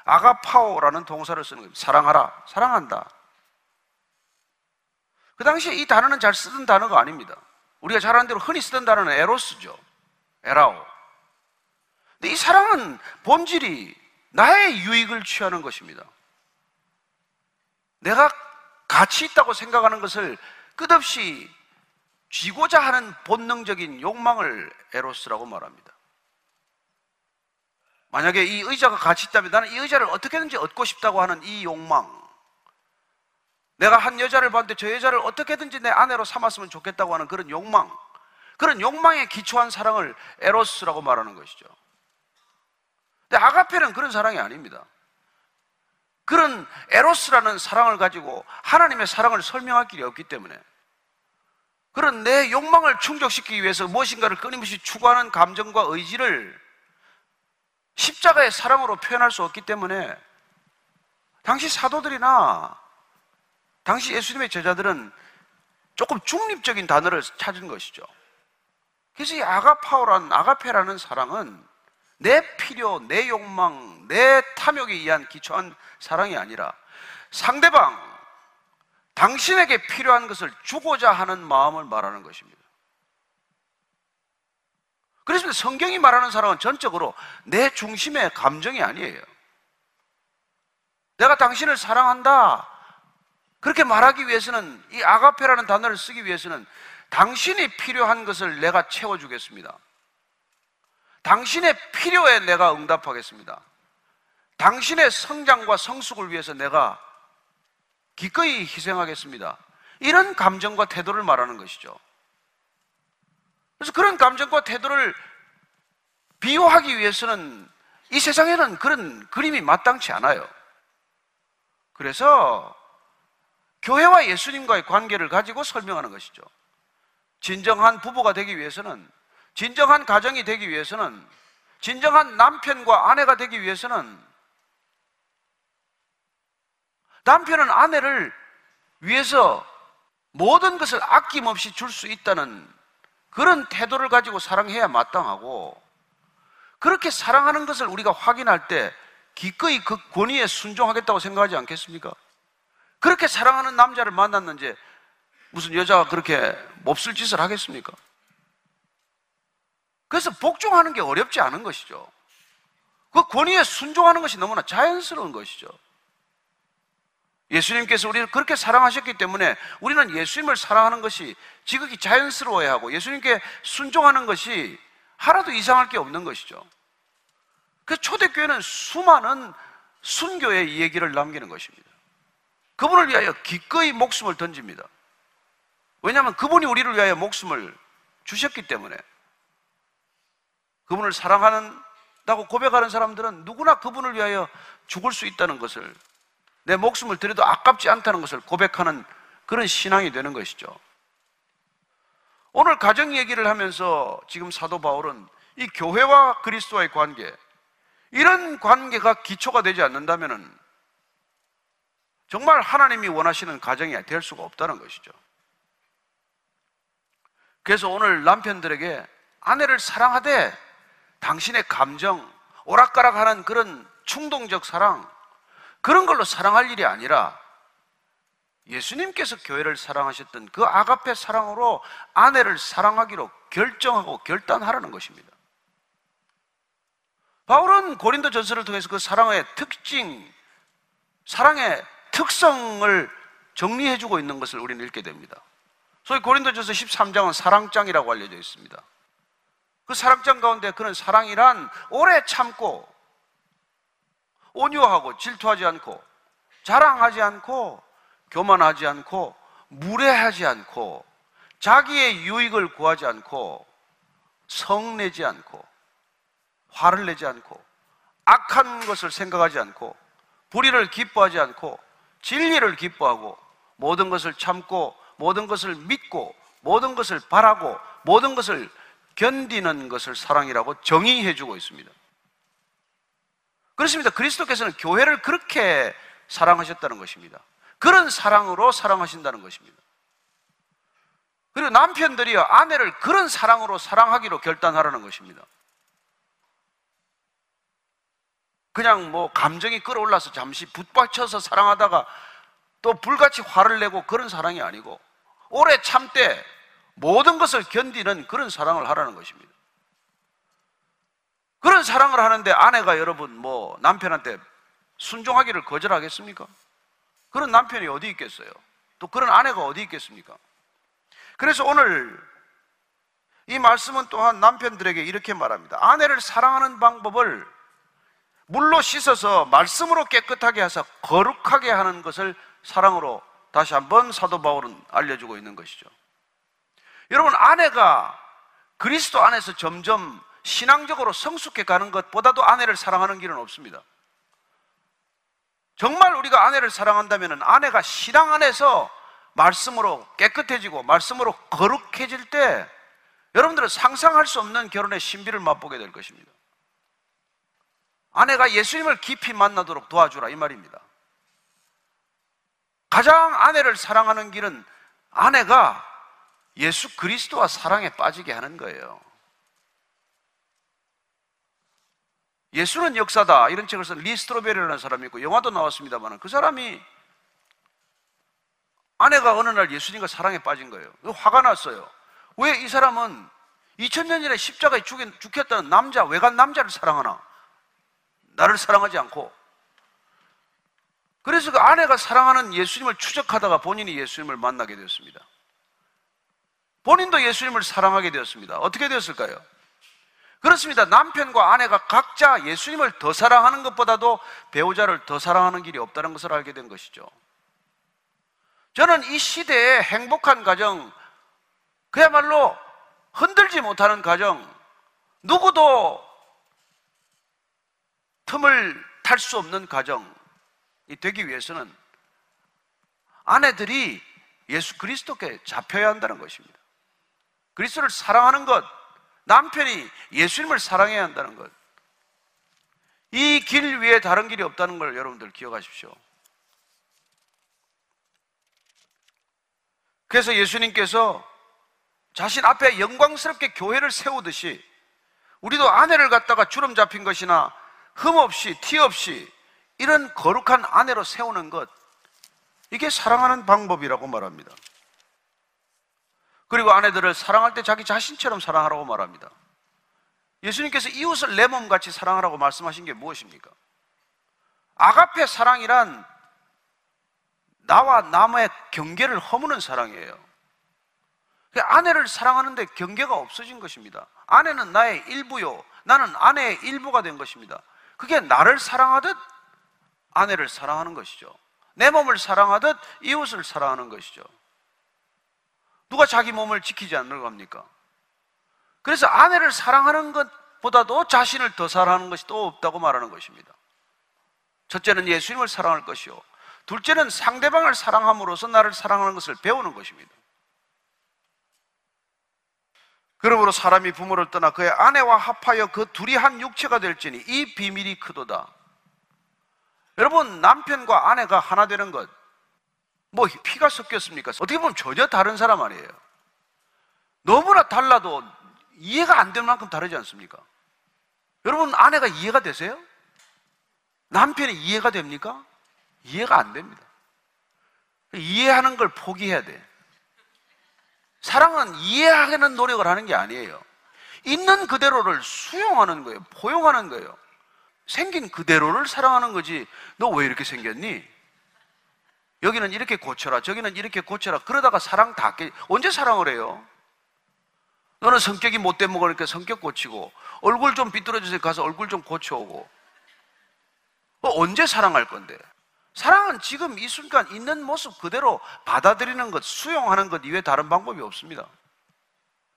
아가파오라는 동사를 쓰는 겁니다. 사랑하라, 사랑한다. 그 당시에 이 단어는 잘 쓰던 단어가 아닙니다. 우리가 잘 아는 대로 흔히 쓰던 단어는 에로스죠. 에라오. 근데 이 사랑은 본질이 나의 유익을 취하는 것입니다. 내가 가치 있다고 생각하는 것을 끝없이 쥐고자 하는 본능적인 욕망을 에로스라고 말합니다. 만약에 이 의자가 가치 있다면 나는 이 의자를 어떻게든지 얻고 싶다고 하는 이 욕망. 내가 한 여자를 봤는데 저 여자를 어떻게든지 내 아내로 삼았으면 좋겠다고 하는 그런 욕망. 그런 욕망에 기초한 사랑을 에로스라고 말하는 것이죠. 근데 아가페는 그런 사랑이 아닙니다. 그런 에로스라는 사랑을 가지고 하나님의 사랑을 설명할 길이 없기 때문에 그런 내 욕망을 충족시키기 위해서 무엇인가를 끊임없이 추구하는 감정과 의지를 십자가의 사랑으로 표현할 수 없기 때문에 당시 사도들이나 당시 예수님의 제자들은 조금 중립적인 단어를 찾은 것이죠. 그래서 이 아가파오라는 아가페라는 사랑은 내 필요, 내 욕망, 내 탐욕에 의한 기초한 사랑이 아니라 상대방, 당신에게 필요한 것을 주고자 하는 마음을 말하는 것입니다. 그래서 성경이 말하는 사랑은 전적으로 내 중심의 감정이 아니에요. 내가 당신을 사랑한다. 그렇게 말하기 위해서는 이 아가페라는 단어를 쓰기 위해서는 당신이 필요한 것을 내가 채워주겠습니다. 당신의 필요에 내가 응답하겠습니다. 당신의 성장과 성숙을 위해서 내가 기꺼이 희생하겠습니다. 이런 감정과 태도를 말하는 것이죠. 그래서 그런 감정과 태도를 비유하기 위해서는 이 세상에는 그런 그림이 마땅치 않아요. 그래서 교회와 예수님과의 관계를 가지고 설명하는 것이죠. 진정한 부부가 되기 위해서는, 진정한 가정이 되기 위해서는, 진정한 남편과 아내가 되기 위해서는 남편은 아내를 위해서 모든 것을 아낌없이 줄 수 있다는 그런 태도를 가지고 사랑해야 마땅하고 그렇게 사랑하는 것을 우리가 확인할 때 기꺼이 그 권위에 순종하겠다고 생각하지 않겠습니까? 그렇게 사랑하는 남자를 만났는지 무슨 여자가 그렇게 몹쓸 짓을 하겠습니까? 그래서 복종하는 게 어렵지 않은 것이죠. 그 권위에 순종하는 것이 너무나 자연스러운 것이죠. 예수님께서 우리를 그렇게 사랑하셨기 때문에 우리는 예수님을 사랑하는 것이 지극히 자연스러워야 하고 예수님께 순종하는 것이 하나도 이상할 게 없는 것이죠. 그 초대교회는 수많은 순교의 얘기를 남기는 것입니다. 그분을 위하여 기꺼이 목숨을 던집니다. 왜냐하면 그분이 우리를 위하여 목숨을 주셨기 때문에 그분을 사랑한다고 고백하는 사람들은 누구나 그분을 위하여 죽을 수 있다는 것을 내 목숨을 들여도 아깝지 않다는 것을 고백하는 그런 신앙이 되는 것이죠. 오늘 가정 얘기를 하면서 지금 사도 바울은 이 교회와 그리스도와의 관계, 이런 관계가 기초가 되지 않는다면 정말 하나님이 원하시는 가정이 될 수가 없다는 것이죠. 그래서 오늘 남편들에게 아내를 사랑하되 당신의 감정, 오락가락하는 그런 충동적 사랑, 그런 걸로 사랑할 일이 아니라 예수님께서 교회를 사랑하셨던 그 아가페 사랑으로 아내를 사랑하기로 결정하고 결단하라는 것입니다. 바울은 고린도 전서를 통해서 그 사랑의 특징, 사랑의 특성을 정리해주고 있는 것을 우리는 읽게 됩니다. 소위 고린도 전서 13장은 사랑장이라고 알려져 있습니다. 그 사랑장 가운데 그는 사랑이란 오래 참고 온유하고 질투하지 않고 자랑하지 않고 교만하지 않고 무례하지 않고 자기의 유익을 구하지 않고 성내지 않고 화를 내지 않고 악한 것을 생각하지 않고 불의를 기뻐하지 않고 진리를 기뻐하고 모든 것을 참고 모든 것을 믿고 모든 것을 바라고 모든 것을 견디는 것을 사랑이라고 정의해 주고 있습니다. 그렇습니다. 그리스도께서는 교회를 그렇게 사랑하셨다는 것입니다. 그런 사랑으로 사랑하신다는 것입니다. 그리고 남편들이요, 아내를 그런 사랑으로 사랑하기로 결단하라는 것입니다. 그냥 뭐 감정이 끌어올라서 잠시 붙받쳐서 사랑하다가 또 불같이 화를 내고 그런 사랑이 아니고 오래 참되 모든 것을 견디는 그런 사랑을 하라는 것입니다. 그런 사랑을 하는데 아내가 여러분 뭐 남편한테 순종하기를 거절하겠습니까? 그런 남편이 어디 있겠어요? 또 그런 아내가 어디 있겠습니까? 그래서 오늘 이 말씀은 또한 남편들에게 이렇게 말합니다. 아내를 사랑하는 방법을 물로 씻어서 말씀으로 깨끗하게 해서 거룩하게 하는 것을 사랑으로 다시 한번 사도 바울은 알려주고 있는 것이죠. 여러분, 아내가 그리스도 안에서 점점 신앙적으로 성숙해 가는 것보다도 아내를 사랑하는 길은 없습니다. 정말 우리가 아내를 사랑한다면 아내가 신앙 안에서 말씀으로 깨끗해지고 말씀으로 거룩해질 때 여러분들은 상상할 수 없는 결혼의 신비를 맛보게 될 것입니다. 아내가 예수님을 깊이 만나도록 도와주라 이 말입니다. 가장 아내를 사랑하는 길은 아내가 예수 그리스도와 사랑에 빠지게 하는 거예요. 예수는 역사다. 이런 책을 쓴 리스트로베리라는 사람이 있고 영화도 나왔습니다만 그 사람이 아내가 어느 날 예수님과 사랑에 빠진 거예요. 화가 났어요. 왜 이 사람은 2000년 전에 십자가에 죽겠다는 남자, 외간 남자를 사랑하나? 나를 사랑하지 않고. 그래서 그 아내가 사랑하는 예수님을 추적하다가 본인이 예수님을 만나게 되었습니다. 본인도 예수님을 사랑하게 되었습니다. 어떻게 되었을까요? 그렇습니다. 남편과 아내가 각자 예수님을 더 사랑하는 것보다도 배우자를 더 사랑하는 길이 없다는 것을 알게 된 것이죠. 저는 이 시대의 행복한 가정, 그야말로 흔들지 못하는 가정, 누구도 틈을 탈 수 없는 가정이 되기 위해서는 아내들이 예수 그리스도께 잡혀야 한다는 것입니다. 그리스도를 사랑하는 것, 남편이 예수님을 사랑해야 한다는 것. 이 길 위에 다른 길이 없다는 걸 여러분들 기억하십시오. 그래서 예수님께서 자신 앞에 영광스럽게 교회를 세우듯이 우리도 아내를 갖다가 주름 잡힌 것이나 흠 없이 티 없이 이런 거룩한 아내로 세우는 것 이게 사랑하는 방법이라고 말합니다. 그리고 아내들을 사랑할 때 자기 자신처럼 사랑하라고 말합니다. 예수님께서 이웃을 내 몸같이 사랑하라고 말씀하신 게 무엇입니까? 아가페 사랑이란 나와 남의 경계를 허무는 사랑이에요. 아내를 사랑하는데 경계가 없어진 것입니다. 아내는 나의 일부요. 나는 아내의 일부가 된 것입니다. 그게 나를 사랑하듯 아내를 사랑하는 것이죠. 내 몸을 사랑하듯 이웃을 사랑하는 것이죠. 누가 자기 몸을 지키지 않는 겁니까? 그래서 아내를 사랑하는 것보다도 자신을 더 사랑하는 것이 또 없다고 말하는 것입니다. 첫째는 예수님을 사랑할 것이요. 둘째는 상대방을 사랑함으로써 나를 사랑하는 것을 배우는 것입니다. 그러므로 사람이 부모를 떠나 그의 아내와 합하여 그 둘이 한 육체가 될지니 이 비밀이 크도다. 여러분, 남편과 아내가 하나 되는 것, 뭐 피가 섞였습니까? 어떻게 보면 전혀 다른 사람 아니에요. 너무나 달라도 이해가 안 될 만큼 다르지 않습니까? 여러분, 아내가 이해가 되세요? 남편이 이해가 됩니까? 이해가 안 됩니다. 이해하는 걸 포기해야 돼. 사랑은 이해하려는 노력을 하는 게 아니에요. 있는 그대로를 수용하는 거예요. 포용하는 거예요. 생긴 그대로를 사랑하는 거지. 너 왜 이렇게 생겼니? 여기는 이렇게 고쳐라. 저기는 이렇게 고쳐라. 그러다가 사랑 다 깨. 언제 사랑을 해요? 너는 성격이 못돼 먹으니까 성격 고치고 얼굴 좀 비뚤어져서 가서 얼굴 좀 고쳐오고 언제 사랑할 건데? 사랑은 지금 이 순간 있는 모습 그대로 받아들이는 것, 수용하는 것 이외에 다른 방법이 없습니다.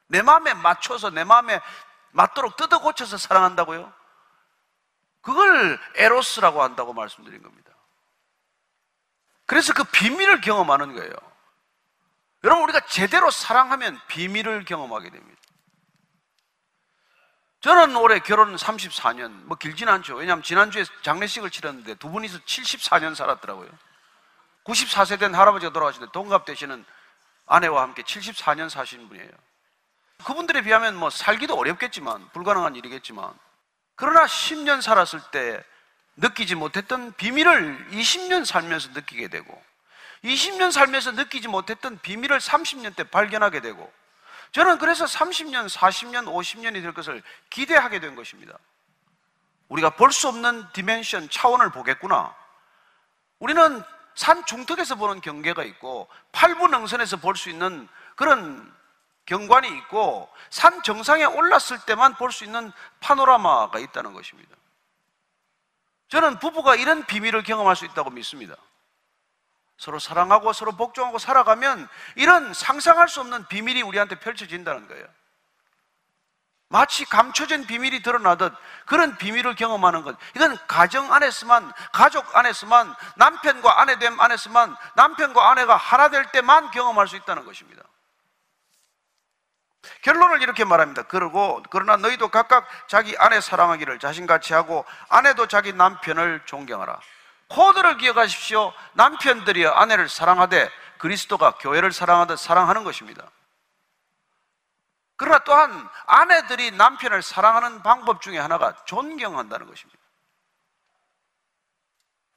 내 마음에 맞춰서 내 마음에 맞도록 뜯어 고쳐서 사랑한다고요? 그걸 에로스라고 한다고 말씀드린 겁니다. 그래서 그 비밀을 경험하는 거예요. 여러분, 우리가 제대로 사랑하면 비밀을 경험하게 됩니다. 저는 올해 결혼 34년, 뭐 길진 않죠. 왜냐하면 지난주에 장례식을 치렀는데 두 분이서 74년 살았더라고요. 94세 된 할아버지가 돌아가시는데 동갑 되시는 아내와 함께 74년 사신 분이에요. 그분들에 비하면 뭐 살기도 어렵겠지만, 불가능한 일이겠지만, 그러나 10년 살았을 때 느끼지 못했던 비밀을 20년 살면서 느끼게 되고, 20년 살면서 느끼지 못했던 비밀을 30년 때 발견하게 되고, 저는 그래서 30년, 40년, 50년이 될 것을 기대하게 된 것입니다. 우리가 볼 수 없는 dimension, 차원을 보겠구나. 우리는 산 중턱에서 보는 경계가 있고, 팔부능선에서 볼 수 있는 그런 경관이 있고, 산 정상에 올랐을 때만 볼 수 있는 파노라마가 있다는 것입니다. 저는 부부가 이런 비밀을 경험할 수 있다고 믿습니다. 서로 사랑하고 서로 복종하고 살아가면 이런 상상할 수 없는 비밀이 우리한테 펼쳐진다는 거예요. 마치 감춰진 비밀이 드러나듯 그런 비밀을 경험하는 것. 이건 가정 안에서만, 가족 안에서만, 남편과 아내됨 안에서만, 남편과 아내가 하나 될 때만 경험할 수 있다는 것입니다. 결론을 이렇게 말합니다. 그러고, 그러나 너희도 각각 자기 아내 사랑하기를 자신같이 하고, 아내도 자기 남편을 존경하라. 코드를 기억하십시오. 남편들이여 아내를 사랑하되 그리스도가 교회를 사랑하듯 사랑하는 것입니다. 그러나 또한 아내들이 남편을 사랑하는 방법 중에 하나가 존경한다는 것입니다.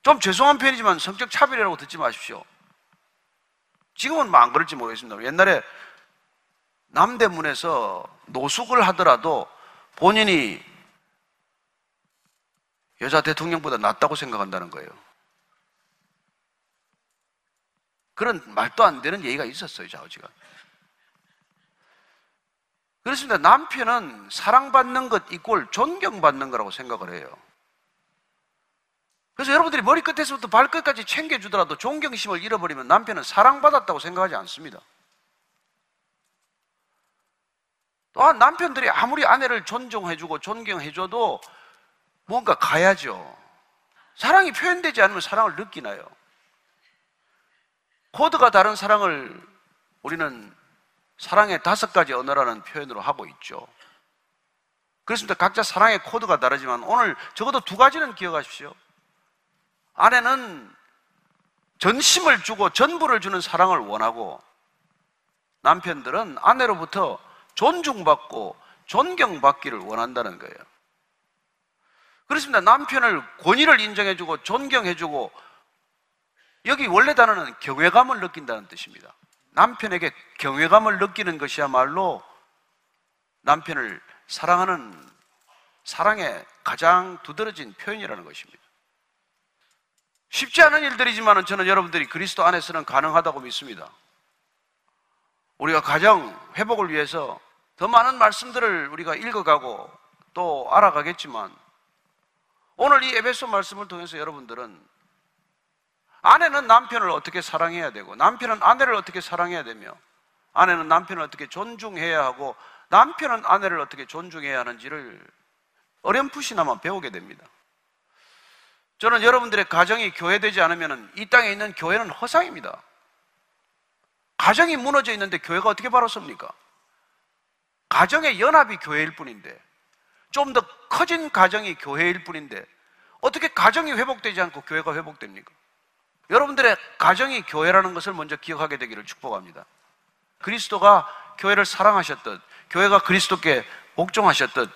좀 죄송한 편이지만 성적 차별이라고 듣지 마십시오. 지금은 뭐 안 그럴지 모르겠습니다. 옛날에 남대문에서 노숙을 하더라도 본인이 여자 대통령보다 낫다고 생각한다는 거예요. 그런 말도 안 되는 얘기가 있었어요, 좌우지가. 그렇습니다. 남편은 사랑받는 것 이꼴 존경받는 거라고 생각을 해요. 그래서 여러분들이 머리끝에서부터 발끝까지 챙겨주더라도 존경심을 잃어버리면 남편은 사랑받았다고 생각하지 않습니다. 또한 남편들이 아무리 아내를 존중해주고 존경해줘도 뭔가 가야죠. 사랑이 표현되지 않으면 사랑을 느끼나요? 코드가 다른 사랑을 우리는 사랑의 다섯 가지 언어라는 표현으로 하고 있죠. 그렇습니다. 각자 사랑의 코드가 다르지만 오늘 적어도 두 가지는 기억하십시오. 아내는 전심을 주고 전부를 주는 사랑을 원하고 남편들은 아내로부터 존중받고 존경받기를 원한다는 거예요. 그렇습니다. 남편을 권위를 인정해주고 존경해주고 여기 원래 단어는 경외감을 느낀다는 뜻입니다. 남편에게 경외감을 느끼는 것이야말로 남편을 사랑하는 사랑의 가장 두드러진 표현이라는 것입니다. 쉽지 않은 일들이지만 저는 여러분들이 그리스도 안에서는 가능하다고 믿습니다. 우리가 가정 회복을 위해서 더 많은 말씀들을 우리가 읽어가고 또 알아가겠지만 오늘 이 에베소 말씀을 통해서 여러분들은 아내는 남편을 어떻게 사랑해야 되고 남편은 아내를 어떻게 사랑해야 되며 아내는 남편을 어떻게 존중해야 하고 남편은 아내를 어떻게 존중해야 하는지를 어렴풋이나마 배우게 됩니다. 저는 여러분들의 가정이 교회되지 않으면 이 땅에 있는 교회는 허상입니다. 가정이 무너져 있는데 교회가 어떻게 바로 섭니까? 가정의 연합이 교회일 뿐인데 좀 더 커진 가정이 교회일 뿐인데 어떻게 가정이 회복되지 않고 교회가 회복됩니까? 여러분들의 가정이 교회라는 것을 먼저 기억하게 되기를 축복합니다. 그리스도가 교회를 사랑하셨듯 교회가 그리스도께 복종하셨듯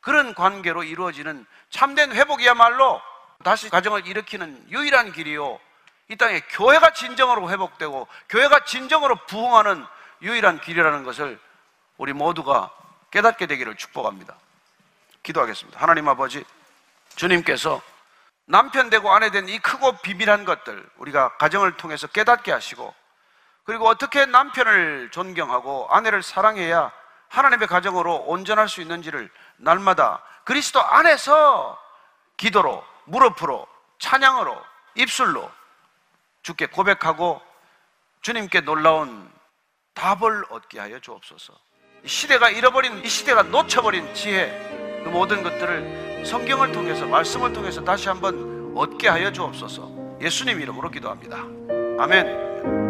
그런 관계로 이루어지는 참된 회복이야말로 다시 가정을 일으키는 유일한 길이요. 이 땅에 교회가 진정으로 회복되고 교회가 진정으로 부흥하는 유일한 길이라는 것을 우리 모두가 깨닫게 되기를 축복합니다. 기도하겠습니다. 하나님 아버지, 주님께서 남편 되고 아내 된 이 크고 비밀한 것들 우리가 가정을 통해서 깨닫게 하시고 그리고 어떻게 남편을 존경하고 아내를 사랑해야 하나님의 가정으로 온전할 수 있는지를 날마다 그리스도 안에서 기도로 무릎으로 찬양으로 입술로 주께 고백하고 주님께 놀라운 답을 얻게 하여 주옵소서. 이 시대가 잃어버린 이 시대가 놓쳐버린 지혜 그 모든 것들을 성경을 통해서 말씀을 통해서 다시 한번 얻게 하여 주옵소서. 예수님 이름으로 기도합니다. 아멘.